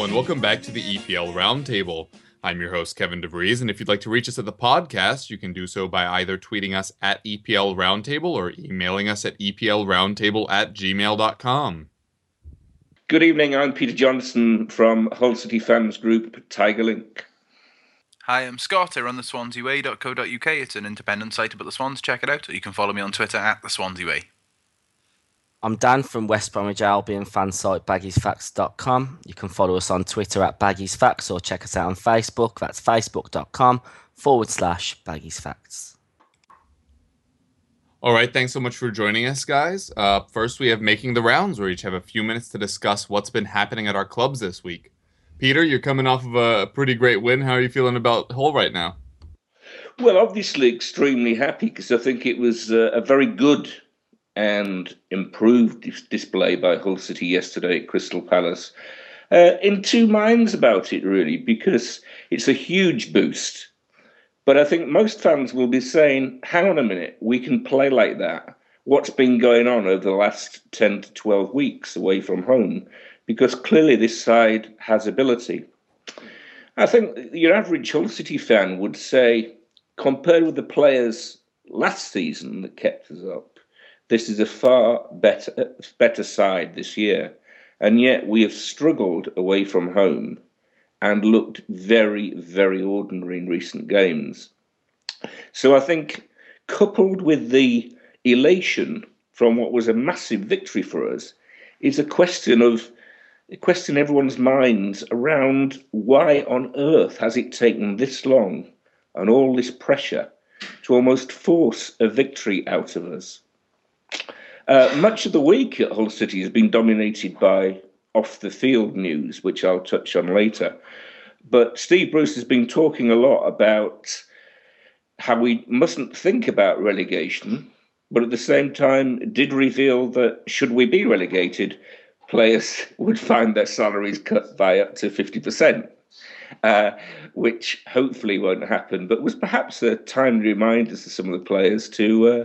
Hello, and welcome back to the EPL Roundtable. I'm your host, Kevin DeVries, and if you'd like to reach us at the podcast, you can do so by either tweeting us at EPL Roundtable or emailing us at EPLRoundtable at gmail.com. Good evening, I'm Peter Johnson from Hull City Fans Group, Tigerlink. Hi, I'm Scott. I run the SwanseaWay.co.uk. It's an independent site about the Swans. Check it out. Or you can follow me on Twitter at the Swansea Way. I'm Dan from West Bromwich Albion fan site baggiesfacts.com. You can follow us on Twitter at baggiesfacts or check us out on Facebook. That's facebook.com forward slash baggiesfacts. All right, thanks so much for joining us, guys. Uh, first, we have Making the Rounds, where we each have a few minutes to discuss what's been happening at our clubs this week. Peter, you're coming off of a pretty great win. How are you feeling about Hull right now? Well, obviously, extremely happy because I think it was uh, a very good and improved dis- display by Hull City yesterday at Crystal Palace. Uh, in two minds about it, really, because it's a huge boost. But I think most fans will be saying, hang on a minute, we can play like that. What's been going on over the last 10 to 12 weeks away from home? Because clearly this side has ability. I think your average Hull City fan would say, compared with the players last season that kept us up, this is a far better better side this year, and yet we have struggled away from home and looked very very ordinary in recent games. So I think, coupled with the elation from what was a massive victory for us, is a question of a question everyone's minds around why on earth has it taken this long and all this pressure to almost force a victory out of us. Uh, much of the week at Hull City has been dominated by off the field news, which I'll touch on later. But Steve Bruce has been talking a lot about how we mustn't think about relegation, but at the same time did reveal that should we be relegated, players would find their salaries cut by up to 50%. Uh, which hopefully won't happen, but was perhaps a timely reminder to some of the players to, uh,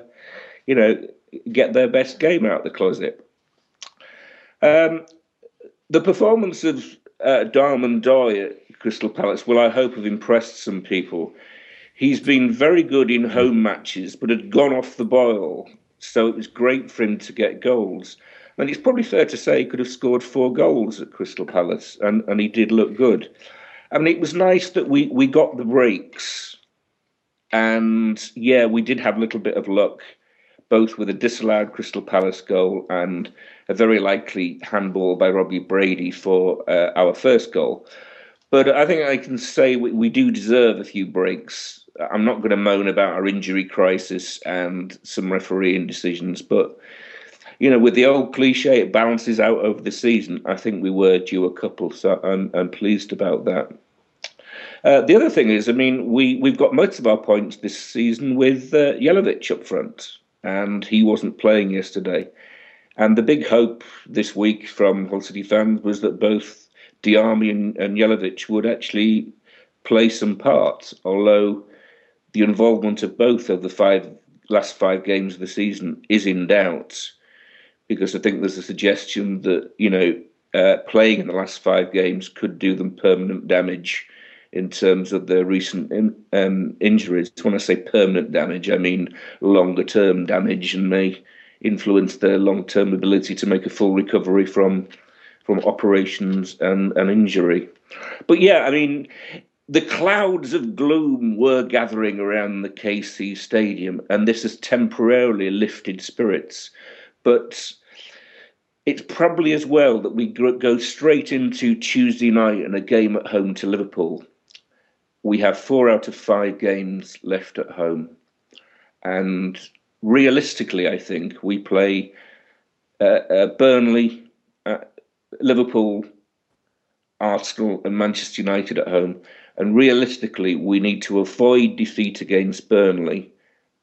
you know, get their best game out the closet. Um, the performance of uh, Dame N'Doye at Crystal Palace will, I hope, have impressed some people. He's been very good in home matches, but had gone off the boil, so it was great for him to get goals. And it's probably fair to say he could have scored four goals at Crystal Palace, and, and he did look good. I mean, it was nice that we, we got the breaks, and yeah, we did have a little bit of luck both with a disallowed Crystal Palace goal and a very likely handball by Robbie Brady for uh, our first goal. But I think I can say we, we do deserve a few breaks. I'm not going to moan about our injury crisis and some refereeing decisions, but you know, with the old cliche, it balances out over the season. I think we were due a couple, so I'm, I'm pleased about that. Uh, the other thing is, I mean, we, we've got most of our points this season with uh, Jelavic up front and he wasn't playing yesterday. And the big hope this week from Hull City fans was that both Diarmi and, and Jelavic would actually play some parts, although the involvement of both of the five last five games of the season is in doubt, because I think there's a suggestion that you know uh, playing in the last five games could do them permanent damage in terms of their recent in, um, injuries. When I say permanent damage, I mean longer term damage and may influence their long term ability to make a full recovery from from operations and, and injury. But yeah, I mean, the clouds of gloom were gathering around the KC Stadium, and this has temporarily lifted spirits. But it's probably as well that we go straight into Tuesday night and a game at home to Liverpool we have four out of five games left at home. And realistically, I think we play uh, uh, Burnley, uh, Liverpool, Arsenal, and Manchester United at home. And realistically, we need to avoid defeat against Burnley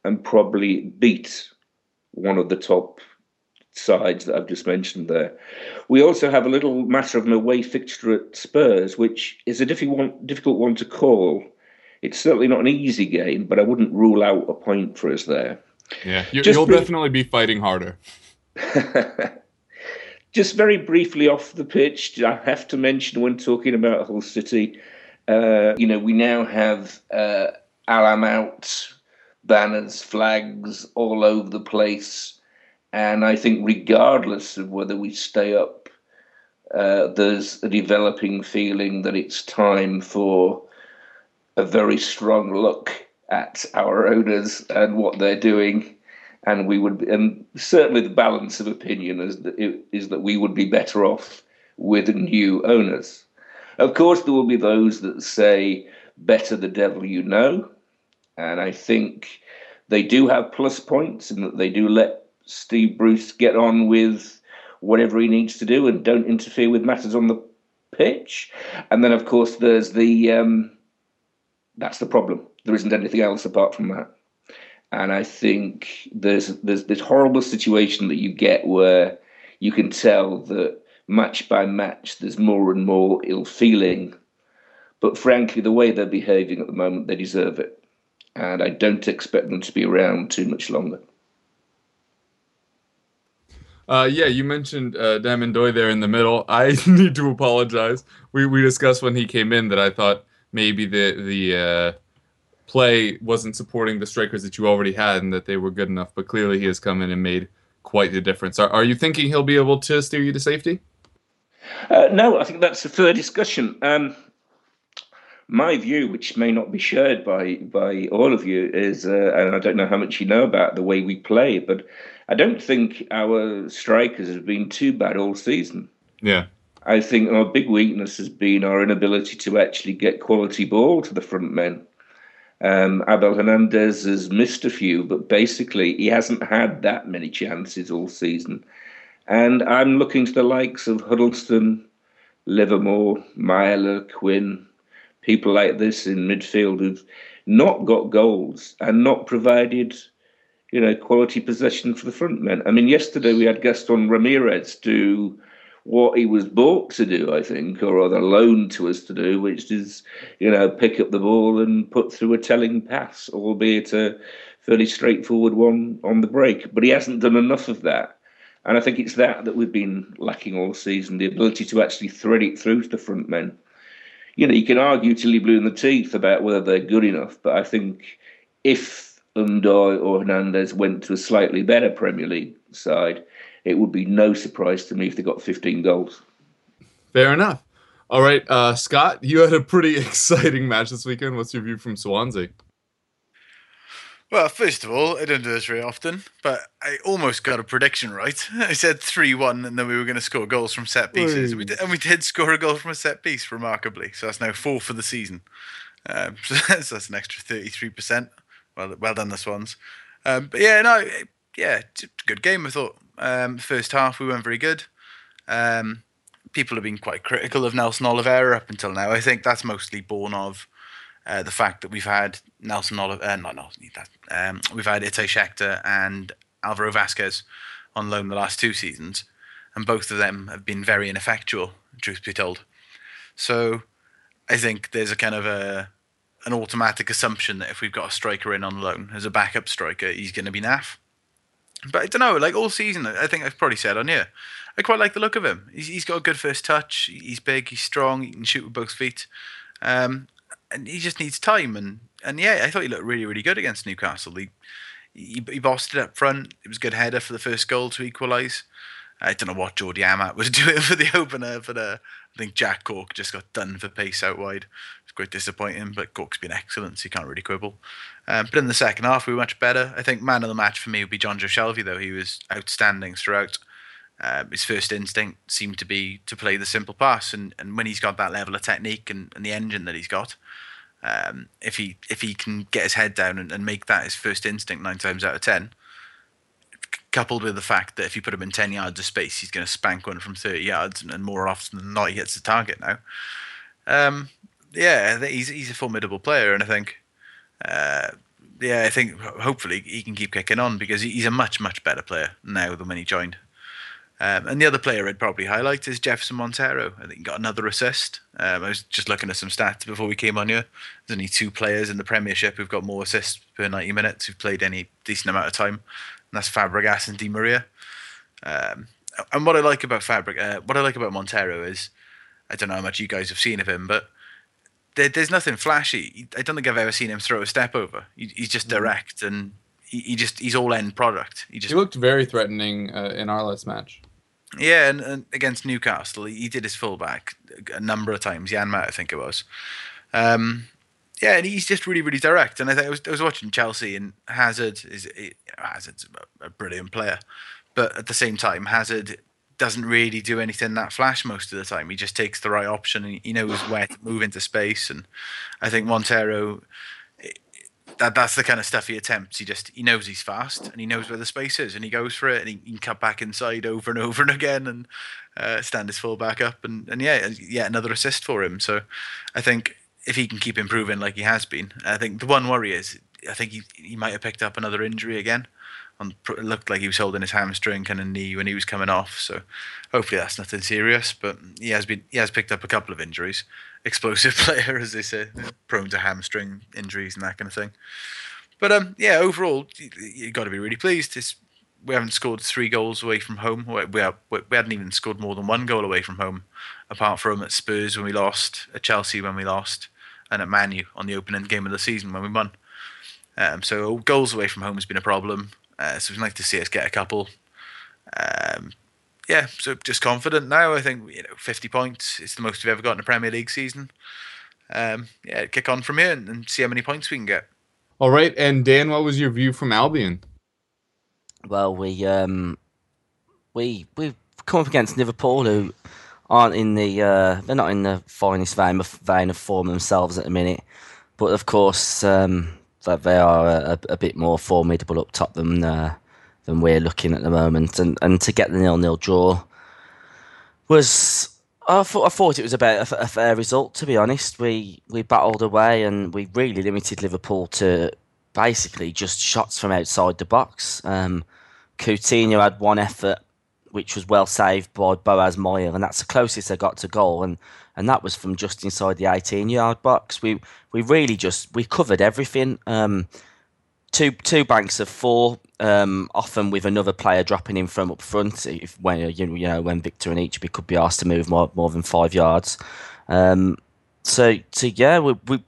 and probably beat one of the top sides that I've just mentioned there. We also have a little matter of an away fixture at Spurs, which is a difficult one, difficult one to call. It's certainly not an easy game, but I wouldn't rule out a point for us there. Yeah, you, will brief- definitely be fighting harder. just very briefly off the pitch, I have to mention when talking about Hull City, uh, you know, we now have uh, Allam out banners, flags all over the place. And I think, regardless of whether we stay up, uh, there's a developing feeling that it's time for a very strong look at our owners and what they're doing. And we would, and certainly the balance of opinion is that, is that we would be better off with new owners. Of course, there will be those that say, better the devil you know. And I think they do have plus points in that they do let Steve Bruce get on with whatever he needs to do and don't interfere with matters on the pitch. And then, of course, there's the um, that's the problem. There isn't anything else apart from that. And I think there's there's this horrible situation that you get where you can tell that match by match there's more and more ill feeling. But frankly, the way they're behaving at the moment, they deserve it and I don't expect them to be around too much longer. Uh, yeah, you mentioned uh, Dame N'Doye there in the middle. I need to apologize. We we discussed when he came in that I thought maybe the the uh, play wasn't supporting the strikers that you already had and that they were good enough. But clearly, he has come in and made quite the difference. Are, are you thinking he'll be able to steer you to safety? Uh, no, I think that's a fair discussion. Um, my view, which may not be shared by by all of you, is, uh, and I don't know how much you know about the way we play, but I don't think our strikers have been too bad all season. Yeah. I think our big weakness has been our inability to actually get quality ball to the front men. Um, Abel Hernandez has missed a few, but basically he hasn't had that many chances all season. And I'm looking to the likes of Huddlestone, Livermore, Meyler, Quinn, people like this in midfield who've not got goals and not provided, you know, quality possession for the front men. I mean, yesterday we had Gaston Ramirez do what he was bought to do, I think, or rather loaned to us to do, which is, you know, pick up the ball and put through a telling pass, albeit a fairly straightforward one on the break. But he hasn't done enough of that. And I think it's that that we've been lacking all season the ability to actually thread it through to the front men you know, you can argue till you blue in the teeth about whether they're good enough, but I think if N'Doye or Hernandez went to a slightly better Premier League side, it would be no surprise to me if they got 15 goals. Fair enough. All right, uh, Scott, you had a pretty exciting match this weekend. What's your view from Swansea? Well, first of all, I don't do this very often, but I almost got a prediction right. I said 3 1, and then we were going to score goals from set pieces. We did, and we did score a goal from a set piece, remarkably. So that's now four for the season. Um, so that's, that's, an extra 33%. Well, well done, the Swans. Um, but yeah, no, yeah, good game, I thought. Um, first half, we weren't very good. Um, people have been quite critical of Nelson Oliveira up until now. I think that's mostly born of uh, the fact that we've had Nelson Oliver, uh, not Nelson, um, we've had Itay Shechter and Alvaro Vazquez on loan the last two seasons, and both of them have been very ineffectual, truth be told. So I think there's a kind of a an automatic assumption that if we've got a striker in on loan as a backup striker, he's going to be naff. But I don't know, like all season, I think I've probably said on here, I quite like the look of him. He's, he's got a good first touch. He's big. He's strong. He can shoot with both feet. Um, and he just needs time. And and yeah, I thought he looked really really good against Newcastle. He he, he bossed it up front. It was a good header for the first goal to equalise. I don't know what Jordi Amat was doing for the opener, but uh, I think Jack Cork just got done for pace out wide. Quite disappointing, but Cork's been excellent, so you can't really quibble. Um, but in the second half, we were much better. I think man of the match for me would be Jonjo Shelvey, though. He was outstanding throughout. Uh, his first instinct seemed to be to play the simple pass, and, and when he's got that level of technique and, and the engine that he's got, um, if he if he can get his head down and, and, make that his first instinct nine times out of ten, coupled with the fact that if you put him in ten yards of space, he's going to spank one from thirty yards, and, and, more often than not, he hits the target now. Um, yeah, he's he's a formidable player, and I think. Uh, yeah, I think hopefully he can keep kicking on because he's a much, much better player now than when he joined. Um, and the other player I'd probably highlight is Jefferson Montero. I think he got another assist. Um, I was just looking at some stats before we came on here. There's only two players in the Premiership who've got more assists per 90 minutes who've played any decent amount of time, and that's Fabregas and Di Maria. Um, and what I like about Fabric, uh, what I like about Montero is, I don't know how much you guys have seen of him, but there, there's nothing flashy. I don't think I've ever seen him throw a step over. He, he's just mm. direct and he, he, just he's all end product. He just he looked very threatening uh, in our last match. Yeah, and, and against Newcastle, he, he, did his fullback a number of times. Janmaat, I think it was. Um, yeah, and he's just really, really direct. And I I was, I was watching Chelsea, and Hazard is Hazard's a brilliant player, but at the same time, Hazard doesn't really do anything that flash most of the time. He just takes the right option and he knows where to move into space. And I think Montero, that that's the kind of stuff he attempts. He just he knows he's fast and he knows where the space is and he goes for it and he, he can cut back inside over and over and again and uh, stand his full back up and and yeah yeah another assist for him. So I think if he can keep improving like he has been, I think the one worry is I think he he might have picked up another injury again on, it looked like he was holding his hamstring and a knee when he was coming off. So hopefully that's nothing serious. But he has been he has picked up a couple of injuries. Explosive player, as they say, prone to hamstring injuries and that kind of thing. But um, yeah, overall, you, have got to be really pleased. It's, we haven't scored three goals away from home. We, we, we hadn't even scored more than one goal away from home, apart from at Spurs when we lost, at Chelsea when we lost, and at Manu on the opening game of the season when we won. Um, so goals away from home has been a problem. Uh, so it's nice to see us get a couple. Um, yeah, so just confident now. I think you know, 50 points is the most we've ever got in a Premier League season. Um, yeah, kick on from here and, and, see how many points we can get. All right, and Dan, what was your view from Albion? Well, we um, we we come up against Liverpool, who aren't in the uh, they're not in the finest vein of, vein of form themselves at the minute. But of course, um, that they are a, a, bit more formidable up top than uh, than we're looking at the moment. And and to get the nil nil draw was I thought I thought it was about a, a, fair result. To be honest, we we battled away and we really limited Liverpool to basically just shots from outside the box. Um, Coutinho had one effort which was well saved by Boaz Myhill, and that's the closest they got to goal, and and that was from just inside the 18 yard box. We we really just we covered everything. Um, two two banks of four, um, often with another player dropping in from up front. If when you know when Victor and Anichebe could be asked to move more more than five yards. Um, so so yeah, we, we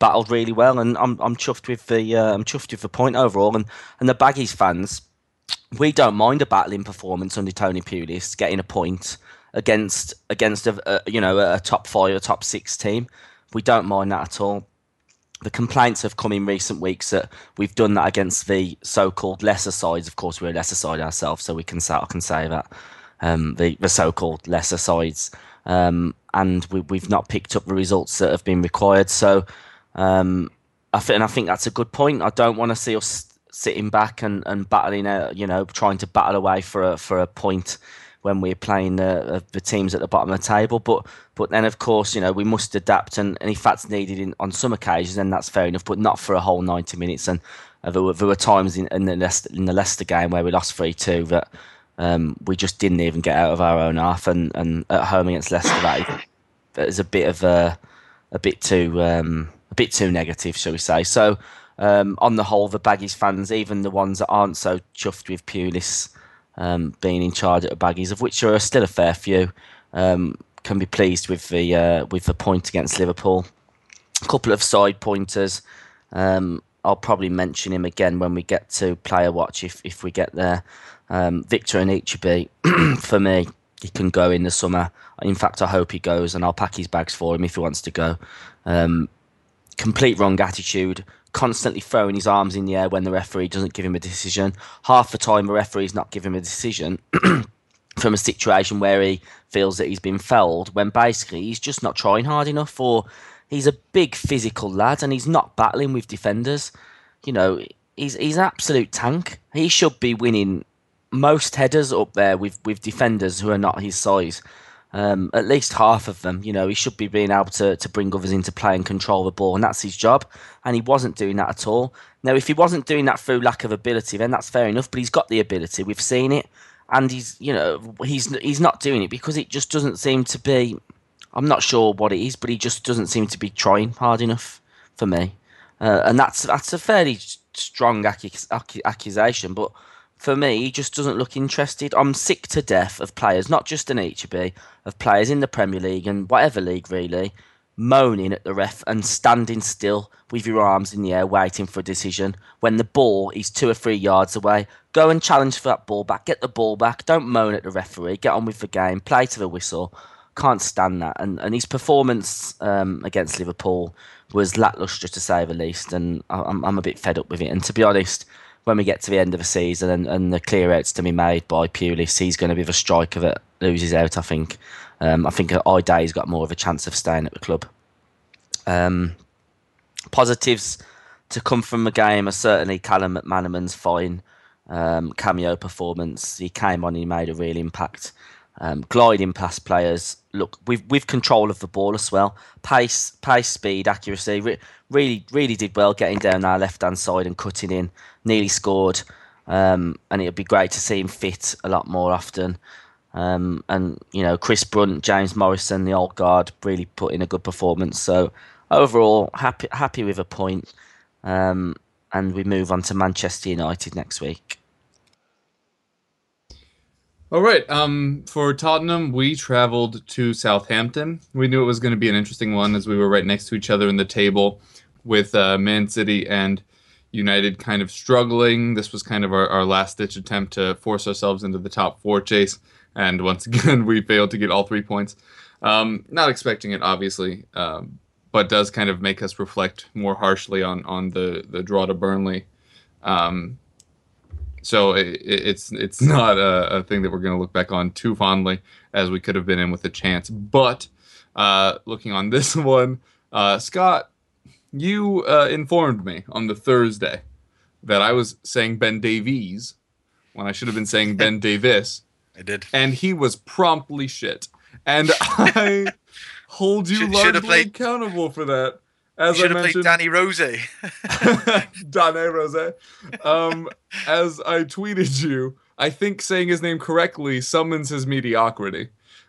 battled really well, and I'm I'm chuffed with the uh, I'm chuffed with the point overall, and and the Baggies fans we don't mind a battling performance under Tony Pulis getting a point against against a, a, you know a top five or top six team. We don't mind that at all. The complaints have come in recent weeks that we've done that against the so-called lesser sides. Of course, we're a lesser side ourselves, so we can say I can say that um, the the so-called lesser sides, um, and we, we've not picked up the results that have been required. So, um, I think and I think that's a good point. I don't want to see us sitting back and, and battling, uh, you know, trying to battle away for a, for a point when we're playing the, the teams at the bottom of the table. But but then of course, you know, we must adapt, and, and if that's needed in, on some occasions, then that's fair enough. But not for a whole ninety minutes. And uh, there, were, there were times in, in the Leicester, in the Leicester game where we lost three two that um, we just didn't even get out of our own half, and, and at home against Leicester, that is a bit of a a bit too um, a bit too negative, shall we say? So um, on the whole, the Baggies fans, even the ones that aren't so chuffed with Pulis um, being in charge at the Baggies, of which there are still a fair few, um, can be pleased with the uh, with the point against Liverpool. A couple of side pointers. Um, I'll probably mention him again when we get to player watch if if we get there. Um, Victor Anichebe, for me, he can go in the summer. In fact, I hope he goes, and I'll pack his bags for him if he wants to go. Um, complete wrong attitude constantly throwing his arms in the air when the referee doesn't give him a decision. Half the time, the referee's not giving him a decision from a situation where he feels that he's been felled, when basically he's just not trying hard enough, or he's a big physical lad and he's not battling with defenders. You know, he's he's an absolute tank. He should be winning most headers up there with, with defenders who are not his size um, at least half of them. You know, he should be being able to, to bring others into play and control the ball, and that's his job. And he wasn't doing that at all. Now, if he wasn't doing that through lack of ability, then that's fair enough. But he's got the ability. We've seen it, and he's you know he's he's not doing it because it just doesn't seem to be. I'm not sure what it is, but he just doesn't seem to be trying hard enough for me. Uh, and that's that's a fairly strong accusation, but for me, he just doesn't look interested. I'm sick to death of players, not just in HB, of players in the Premier League and whatever league really, moaning at the ref and standing still with your arms in the air waiting for a decision when the ball is two or three yards away. Go and challenge for that ball back, get the ball back, don't moan at the referee, get on with the game, play to the whistle. Can't stand that. And, and his performance um, against Liverpool was lacklustre to say the least, and I'm, I'm a bit fed up with it. And to be honest, when we get to the end of the season and, and the clear outs to be made by Pulis, he's going to be the striker that loses out, I think. Um, I think Ideye's got more of a chance of staying at the club. Um, positives to come from the game are certainly Callum McManaman's fine um, cameo performance. He came on, he made a real impact. Um, gliding past players. Look, with control of the ball as well. Pace, pace, speed, accuracy. Re- really, really did well getting down our left hand side and cutting in. Nearly scored. Um, and it'd be great to see him fit a lot more often. Um, and you know, Chris Brunt, James Morrison, the old guard, really put in a good performance. So overall, happy happy with a point. Um, and we move on to Manchester United next week. All right. Um, for Tottenham, we traveled to Southampton. We knew it was going to be an interesting one as we were right next to each other in the table, with uh, Man City and United kind of struggling. This was kind of our, our last ditch attempt to force ourselves into the top four chase. And once again, we failed to get all three points. Um, not expecting it, obviously, um, but does kind of make us reflect more harshly on on the the draw to Burnley. Um, so it, it's it's not a, a, thing that we're going to look back on too fondly as we could have been in with a chance. But uh, looking on this one, uh, Scott, you uh, informed me on the Thursday that I was saying Ben Davies when I should have been saying Ben Davis. I did. And he was promptly shit. And I hold you should, largely played, accountable for that. As you should I have played Danny Rose. Danny Rose. Um, as I tweeted you, I think saying his name correctly summons his mediocrity.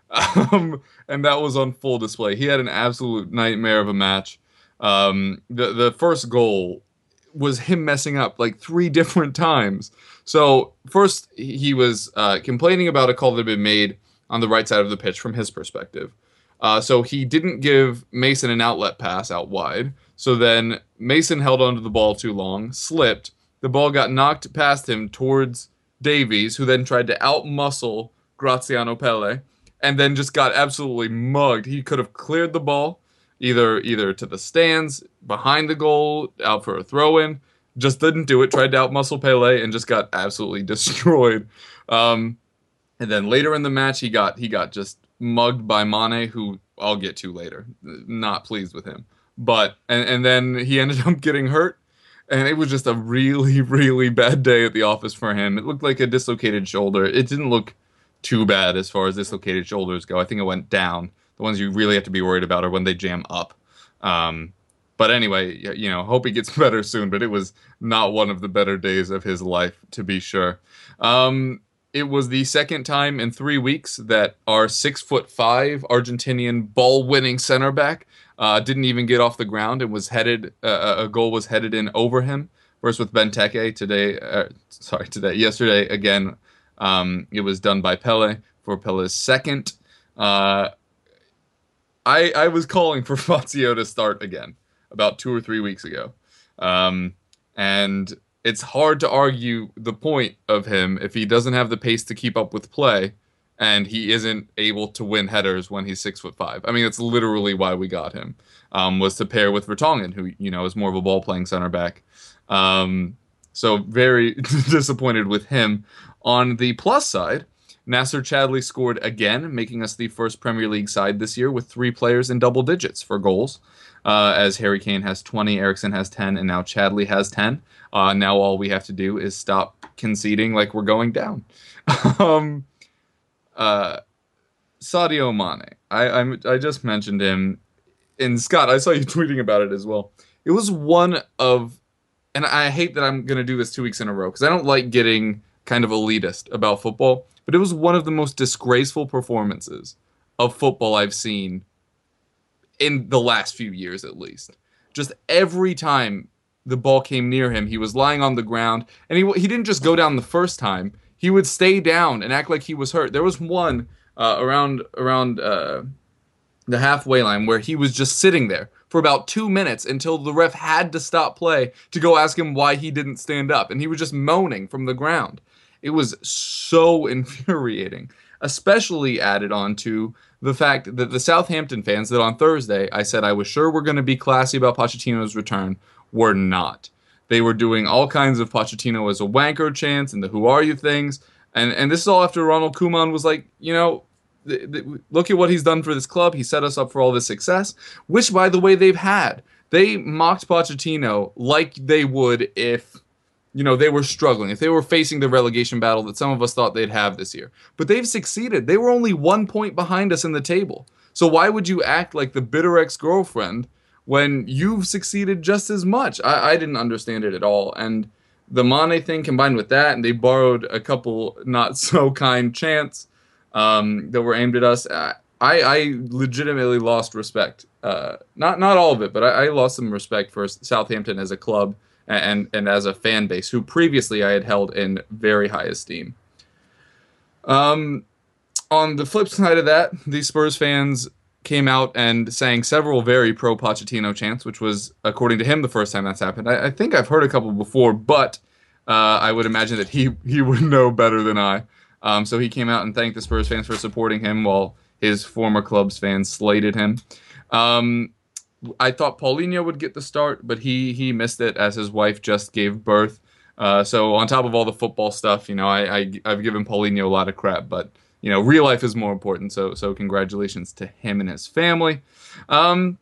Um, and that was on full display. He had an absolute nightmare of a match. Um, the the first goal was him messing up like three different times. So first he was uh, complaining about a call that had been made on the right side of the pitch from his perspective. Uh, so he didn't give Mason an outlet pass out wide. So then Mason held onto the ball too long, slipped. The ball got knocked past him towards Davies, who then tried to outmuscle Graziano Pellè, and then just got absolutely mugged. He could have cleared the ball either either to the stands, behind the goal, out for a throw in. Just didn't do it. Tried to outmuscle Pellè and just got absolutely destroyed. Um, and then later in the match, he got he got just mugged by Mane, who I'll get to later. Not pleased with him. But and, and then he ended up getting hurt. And it was just a really, really bad day at the office for him. It looked like a dislocated shoulder. It didn't look too bad as far as dislocated shoulders go. I think it went down. The ones you really have to be worried about are when they jam up. Um, but anyway, you know, hope he gets better soon. But it was not one of the better days of his life, to be sure. Um, it was the second time in three weeks that our six foot five Argentinian ball winning center back uh, didn't even get off the ground and was headed uh, a goal was headed in over him. First with Benteke today, uh, sorry today, yesterday again. Um, it was done by Pellè for Pellè's second. Uh, I I was calling for Fazio to start again about two or three weeks ago, um, and it's hard to argue the point of him if he doesn't have the pace to keep up with play and he isn't able to win headers when he's six foot five. I mean, that's literally why we got him. Um, was to pair with Vertonghen, who you know is more of a ball playing center back. Um, so very disappointed with him. On the plus side, Nacer Chadli scored again, making us the first Premier League side this year with three players in double digits for goals. Uh, as Harry Kane has 20, Eriksen has 10, and now Chadli has 10. Uh, now all we have to do is stop conceding like we're going down. um, uh, Sadio Mane. I I'm, I just mentioned him, and Scott, I saw you tweeting about it as well. It was one of, and I hate that I'm gonna do this two weeks in a row because I don't like getting kind of elitist about football, but it was one of the most disgraceful performances of football I've seen in the last few years, at least. Just every time the ball came near him, he was lying on the ground, and he he didn't just go down the first time. He would stay down and act like he was hurt. There was one uh, around around uh, the halfway line where he was just sitting there for about two minutes until the ref had to stop play to go ask him why he didn't stand up, and he was just moaning from the ground. It was so infuriating, especially added on to the fact that the Southampton fans that on Thursday I said I was sure we're going to be classy about Pochettino's return were not. They were doing all kinds of Pochettino as a wanker chants and the "Who are you?" things, and and this is all after Ronald Koeman was like, you know, th- th- look at what he's done for this club. He set us up for all this success, which by the way they've had. They mocked Pochettino like they would if you know, they were struggling, if they were facing the relegation battle that some of us thought they'd have this year. But they've succeeded. They were only one point behind us in the table. So why would you act like the bitter ex girlfriend when you've succeeded just as much? I, I didn't understand it at all. And the Mane thing combined with that, and they borrowed a couple not so kind chants um, that were aimed at us. I, I legitimately lost respect. Uh, not not all of it, but I, I lost some respect for Southampton as a club and and as a fan base who previously I had held in very high esteem. Um, on the flip side of that, the Spurs fans came out and sang several very pro Pochettino chants, which was, according to him, the first time that's happened. I, I think I've heard a couple before, but uh, I would imagine that he he would know better than I. Um, so he came out and thanked the Spurs fans for supporting him, while his former club's fans slated him. Um, I thought Paulinho would get the start, but he he missed it as his wife just gave birth. Uh, so on top of all the football stuff, you know, I, I have given Paulinho a lot of crap, but you know, real life is more important. So so congratulations to him and his family. Um,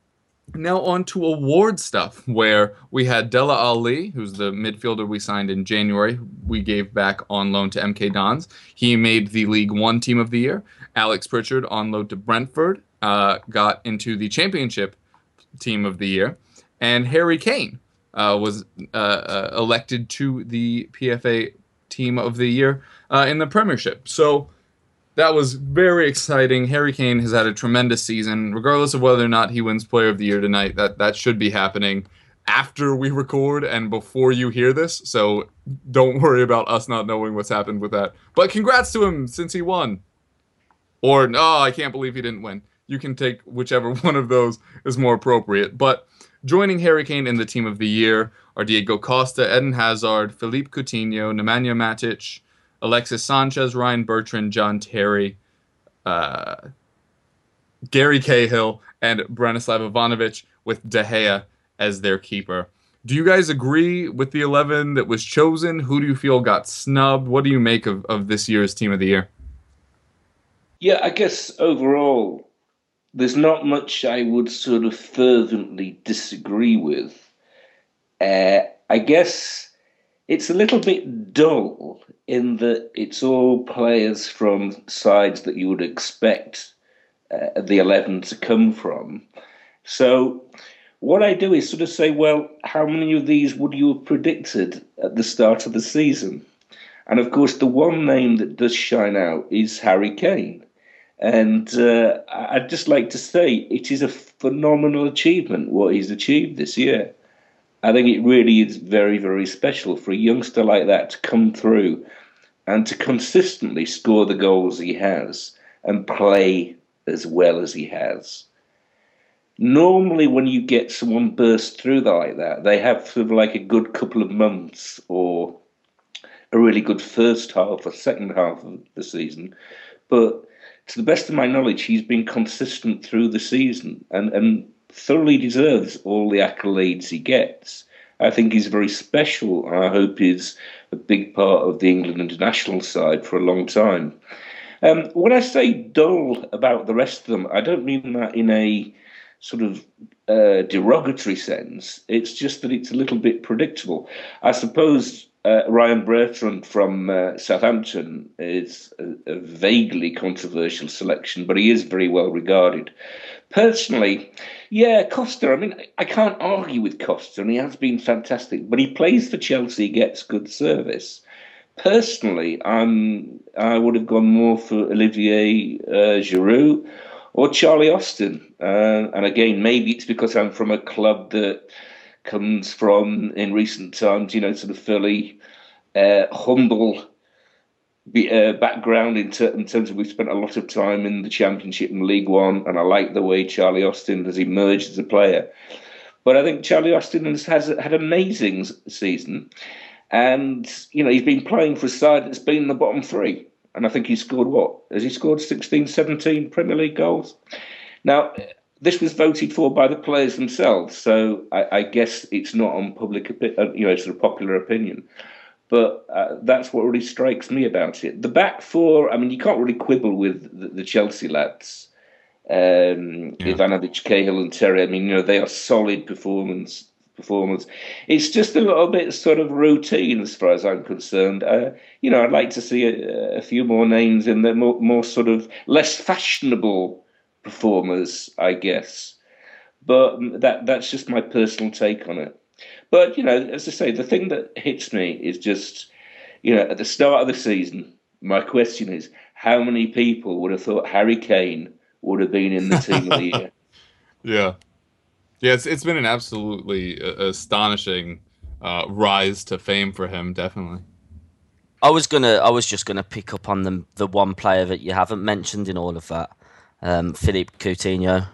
now on to award stuff, where we had Dele Alli, who's the midfielder we signed in January. We gave back on loan to MK Dons. He made the League One Team of the Year. Alex Pritchard on loan to Brentford uh, got into the Championship Team of the Year, and Harry Kane uh, was uh, uh elected to the PFA Team of the Year uh, in the Premiership. So that was very exciting. Harry Kane has had a tremendous season, regardless of whether or not he wins Player of the Year tonight. That that should be happening after we record and before you hear this. So don't worry about us not knowing what's happened with that. But congrats to him since he won. Or no, oh, I can't believe he didn't win you can take whichever one of those is more appropriate. But joining Harry Kane in the team of the year are Diego Costa, Eden Hazard, Philippe Coutinho, Nemanja Matic, Alexis Sanchez, Ryan Bertrand, John Terry, uh, Gary Cahill, and Branislav Ivanovic with De Gea as their keeper. Do you guys agree with the 11 that was chosen? Who do you feel got snubbed? What do you make of, of this year's team of the year? Yeah, I guess overall, there's not much I would sort of fervently disagree with. Uh, I guess it's a little bit dull in that it's all players from sides that you would expect uh, the 11 to come from. So, what I do is sort of say, well, how many of these would you have predicted at the start of the season? And of course, the one name that does shine out is Harry Kane. And uh, I'd just like to say it is a phenomenal achievement what he's achieved this year. I think it really is very, very special for a youngster like that to come through and to consistently score the goals he has and play as well as he has. Normally, when you get someone burst through like that, they have sort of like a good couple of months or a really good first half or second half of the season. But to the best of my knowledge, he's been consistent through the season and, and thoroughly deserves all the accolades he gets. I think he's very special, and I hope he's a big part of the England international side for a long time. Um, when I say dull about the rest of them, I don't mean that in a sort of uh, derogatory sense. It's just that it's a little bit predictable. I suppose uh, Ryan Bertrand from uh, Southampton is a, a, vaguely controversial selection, but he is very well regarded. Personally, yeah, Costa. I mean, I can't argue with Costa, and he has been fantastic. But he plays for Chelsea, gets good service. Personally, I'm I would have gone more for Olivier uh, Giroud or Charlie Austin. Uh, and again, maybe it's because I'm from a club that comes from in recent times, you know, sort of fairly uh, humble uh, background in, ter- in, terms of we've spent a lot of time in the Championship and League One, and I like the way Charlie Austin has emerged as a player. But I think Charlie Austin has, has had an amazing season, and you know he's been playing for a side that's been in the bottom three, and I think he scored what? Has he scored 16, 17 Premier League goals? Now this was voted for by the players themselves, so I, I guess it's not on public, uh, you know, sort of popular opinion. But uh, that's what really strikes me about it. The back four, I mean, you can't really quibble with the, the Chelsea lads, um, yeah. Ivanovic, Cahill, and Terry. I mean, you know, they are solid performance performance. It's just a little bit sort of routine as far as I'm concerned. Uh, you know, I'd like to see a, a few more names in the more, more sort of less fashionable performers, I guess. But that that's just my personal take on it. But you know, as I say, the thing that hits me is just, you know, at the start of the season, my question is, how many people would have thought Harry Kane would have been in the team of the year? Yeah, yeah, it's it's been an absolutely uh, astonishing uh, rise to fame for him, definitely. I was gonna, I was just gonna pick up on the the one player that you haven't mentioned in all of that, um, Philippe Coutinho.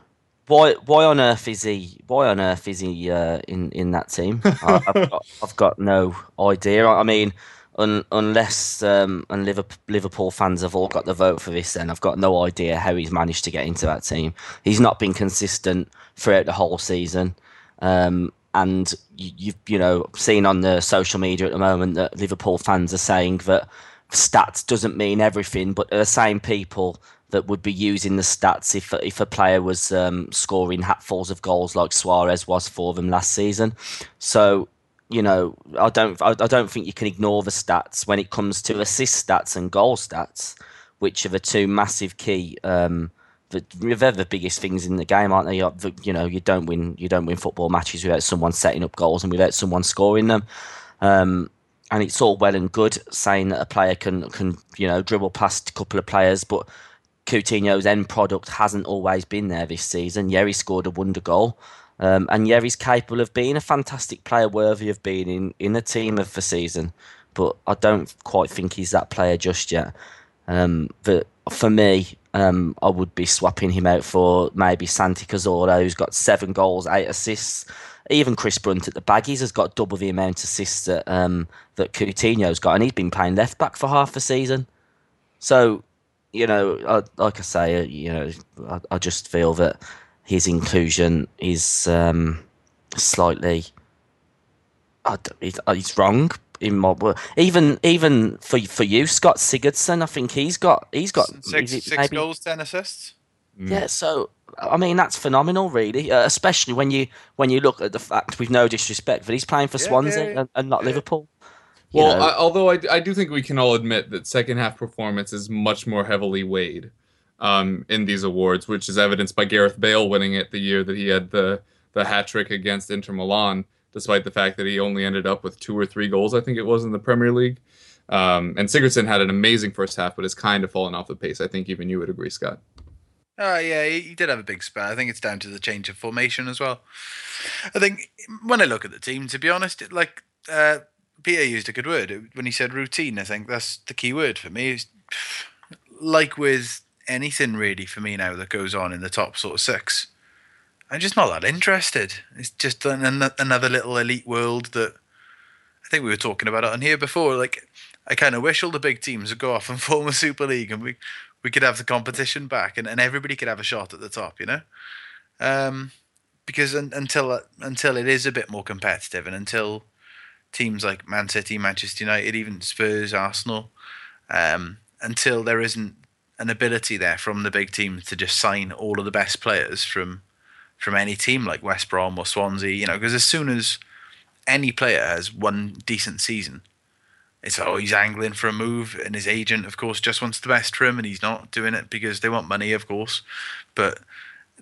Why, why on earth is he? Why on earth is he uh, in in that team? I, have got, I've got no idea. I mean, un, unless um, and Liverpool, Liverpool fans have all got the vote for this, then I've got no idea how he's managed to get into that team. He's not been consistent throughout the whole season. Um, and you, you've you know seen on the social media at the moment that Liverpool fans are saying that stats doesn't mean everything, but the same people that would be using the stats if if a player was um, scoring hatfuls of goals like Suarez was for them last season. So you know, I don't I, I don't think you can ignore the stats when it comes to assist stats and goal stats, which are the two massive key. Um, they're the biggest things in the game, aren't they? You know, you don't win you don't win football matches without someone setting up goals and without someone scoring them. Um, and it's all well and good saying that a player can can you know dribble past a couple of players, but Coutinho's end product hasn't always been there this season. Yeah, he scored a wonder goal. Um, and yeah, he's capable of being a fantastic player, worthy of being in, in a team of the season. But I don't quite think he's that player just yet. Um, but for me, um, I would be swapping him out for maybe Santi Cazorla, who's got seven goals, eight assists. Even Chris Brunt at the Baggies has got double the amount of assists that um, that Coutinho's got, and he's been playing left back for half the season. So you know, I, like I say, uh, you know, I, I, just feel that his inclusion is um, slightly. He's, he's wrong in my even even for for you, Scott Sigurdsson. I think he's got he's got six, six maybe, goals, ten assists. Mm. Yeah, so I mean that's phenomenal, really. Uh, especially when you when you look at the fact, with no disrespect, that he's playing for yeah, Swansea yeah, yeah. And, and, not Liverpool. Well, I, although I, I do think we can all admit that second half performance is much more heavily weighed um, in these awards, which is evidenced by Gareth Bale winning it the year that he had the the hat trick against Inter Milan, despite the fact that he only ended up with two or three goals, I think it was in the Premier League. Um, and Sigurdsson had an amazing first half, but has kind of fallen off the pace. I think even you would agree, Scott. Oh yeah, he did have a big spell. I think it's down to the change of formation as well. I think when I look at the team, to be honest, like uh, Peter used a good word when he said routine. I think that's the key word for me. It's, like with anything really for me now that goes on in the top sort of six, I'm just not that interested. It's just an, another little elite world that I think we were talking about it on here before. Like, I kind of wish all the big teams would go off and form a Super League and we, we could have the competition back and, and everybody could have a shot at the top, you know? Um, because un, until until it is a bit more competitive and until teams like Man City, Manchester United, even Spurs, Arsenal, um, until there isn't an ability there from the big teams to just sign all of the best players from from any team like West Brom or Swansea, you know, because as soon as any player has one decent season, it's oh he's angling for a move, and his agent, of course, just wants the best for him, and he's not doing it because they want money, of course, but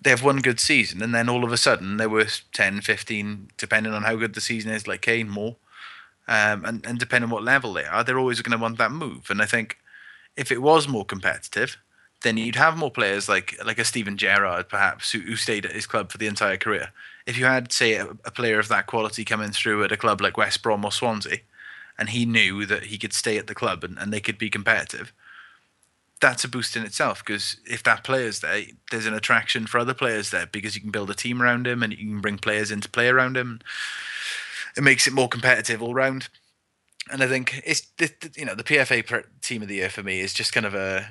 they have one good season, and then all of a sudden they're worth 10, 15, depending on how good the season is, like Kane more. Um, and, and depending on what level they are, they're always going to want that move. And I think if it was more competitive, then you'd have more players like like a Steven Gerrard, perhaps, who, who stayed at his club for the entire career. if you had, say, a, a player of that quality coming through at a club like West Brom or Swansea, and he knew that he could stay at the club and, and they could be competitive, that's a boost in itself because if that player's there, there's an attraction for other players there because you can build a team around him and you can bring players in to play around him. It makes it more competitive all round. And I think it's the, you know the PFA team of the year for me is just kind of a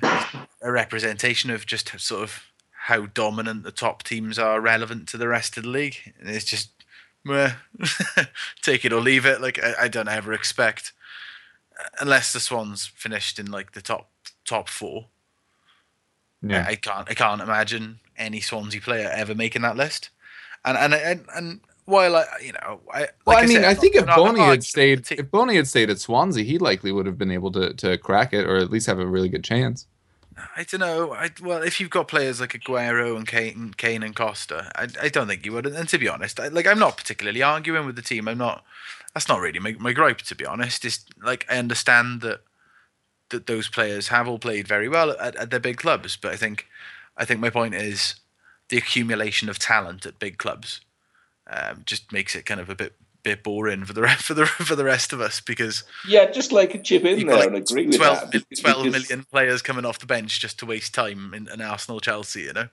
a representation of just sort of how dominant the top teams are relevant to the rest of the league. And it's just take it or leave it. Like I, I don't ever expect unless the Swans finished in like the top top four. Yeah. I, I can't I can't imagine any Swansea player ever making that list. And and and, and while I, you know, I, like well, I, I mean, said, I think if Bony had stayed, if Bony had stayed at Swansea, he likely would have been able to to crack it, or at least have a really good chance. I don't know. I, well, if you've got players like Aguero and Kane, Kane and Costa, I, I don't think you would. And to be honest, I, like I'm not particularly arguing with the team. I'm not. That's not really my, my gripe, to be honest. It's like I understand that that those players have all played very well at, at their big clubs, but I think I think my point is the accumulation of talent at big clubs um, just makes it kind of a bit bit boring for the for the for the rest of us because yeah, just like a chip in there like and agree with 12, that. 12 million players coming off the bench just to waste time in an Arsenal Chelsea, you know.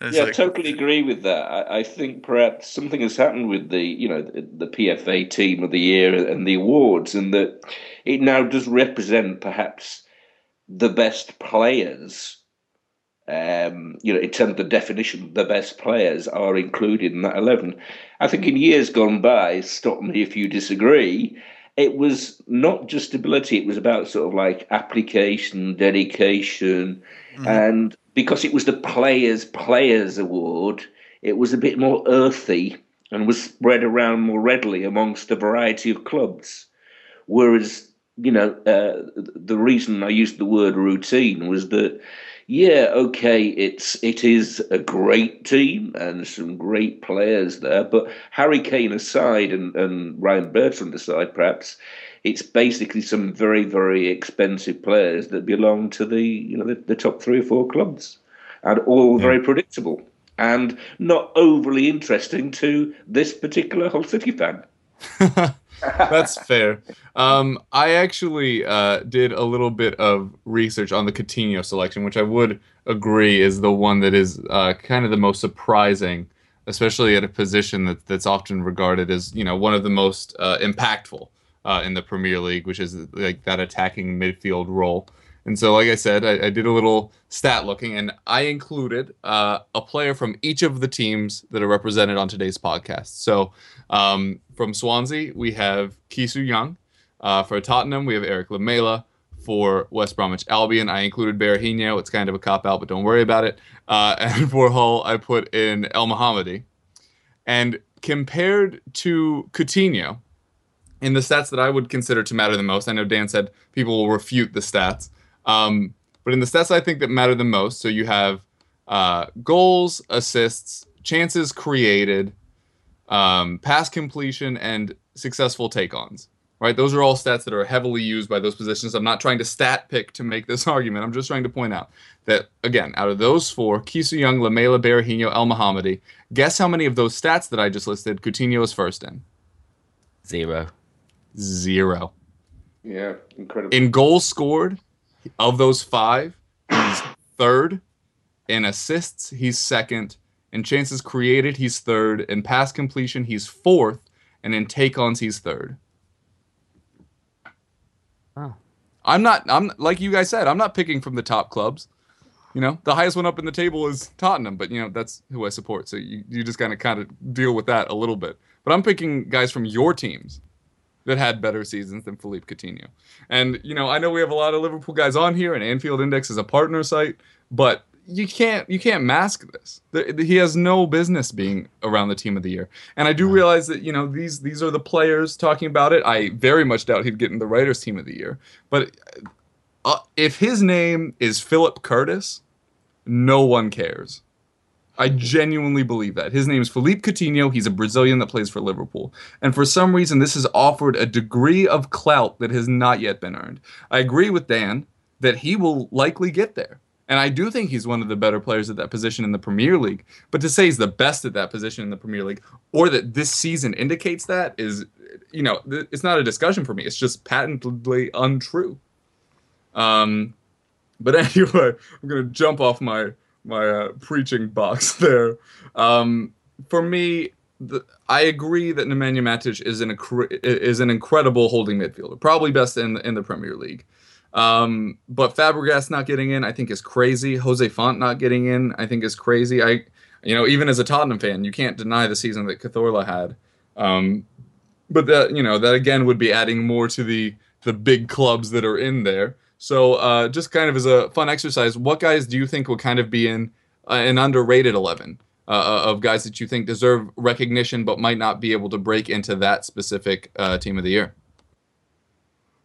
It's yeah, like, totally agree with that. I, I, think perhaps something has happened with the you know the, the PFA Team of the Year and the awards, and that it now does represent perhaps the best players um, you know, in terms of the definition, the best players are included in that 11. I think in years gone by, stop me if you disagree, it was not just ability, it was about sort of like application, dedication, mm-hmm. and because it was the Players Players Award, it was a bit more earthy and was spread around more readily amongst a variety of clubs. Whereas, you know, uh, the reason I used the word routine was that yeah, okay, it's it is a great team and some great players there, but Harry Kane aside and, and Ryan Bertrand aside, perhaps it's basically some very very expensive players that belong to the you know the, the top three or four clubs, and all yeah. very predictable and not overly interesting to this particular Hull City fan. That's fair. Um, I actually uh, did a little bit of research on the Coutinho selection, which I would agree is the one that is uh, kind of the most surprising, especially at a position that, that's often regarded as you know one of the most uh, impactful uh, in the Premier League, which is like that attacking midfield role. And so, like I said, I, I did a little stat looking, and I included uh, a player from each of the teams that are represented on today's podcast. So, um, from Swansea, we have Ki Sung-yueng. Uh, for Tottenham, we have Eric Lamela. For West Bromwich Albion, I included Berahino. It's kind of a cop out, but don't worry about it. Uh, and for Hull, I put in Elmohamady. And compared to Coutinho, in the stats that I would consider to matter the most, I know Dan said people will refute the stats. Um, but in the stats I think that matter the most, so you have uh, goals, assists, chances created, um, pass completion, and successful take-ons. Right, those are all stats that are heavily used by those positions. I'm not trying to stat pick to make this argument. I'm just trying to point out that again, out of those four, Ki Sung-yueng, Lamela, Berahino, Elmohamady, guess how many of those stats that I just listed Coutinho is first in? Zero. Zero. Yeah, incredible. In goals scored, of those five, he's third. In assists, he's second. In chances created, he's third. In pass completion, he's fourth. And in take ons, he's third. Oh. I'm not, I'm like you guys said, I'm not picking from the top clubs. You know, the highest one up in the table is Tottenham, but you know, that's who I support. So you, you just kind of kind of deal with that a little bit. But I'm picking guys from your teams that had better seasons than Philippe Coutinho. And you know, I know we have a lot of Liverpool guys on here, and Anfield Index is a partner site, but you can't you can't mask this. He has no business being around the team of the year. And I do realize that you know these these are the players talking about it. I very much doubt he'd get in the writers' team of the year. But uh, if his name is Philip Curtis, no one cares. I genuinely believe that. His name is Philippe Coutinho. He's a Brazilian that plays for Liverpool. And for some reason, this has offered a degree of clout that has not yet been earned. I agree with Dan that he will likely get there. And I do think he's one of the better players at that position in the Premier League. But to say he's the best at that position in the Premier League, or that this season indicates that, is, you know, it's not a discussion for me. It's just patently untrue. Um, but anyway, I'm gonna jump off my my uh, preaching box there. Um, for me, the, I agree that Nemanja Matic is an is an incredible holding midfielder, probably best in in the Premier League. Um, but Fabregas not getting in, I think, is crazy. José Fonte not getting in, I think, is crazy. I, you know, even as a Tottenham fan, you can't deny the season that Cazorla had. Um, but that, you know, that again would be adding more to the the big clubs that are in there. So, uh, just kind of as a fun exercise, what guys do you think will kind of be in uh, an underrated eleven? Uh, uh, of guys that you think deserve recognition but might not be able to break into that specific uh, team of the year?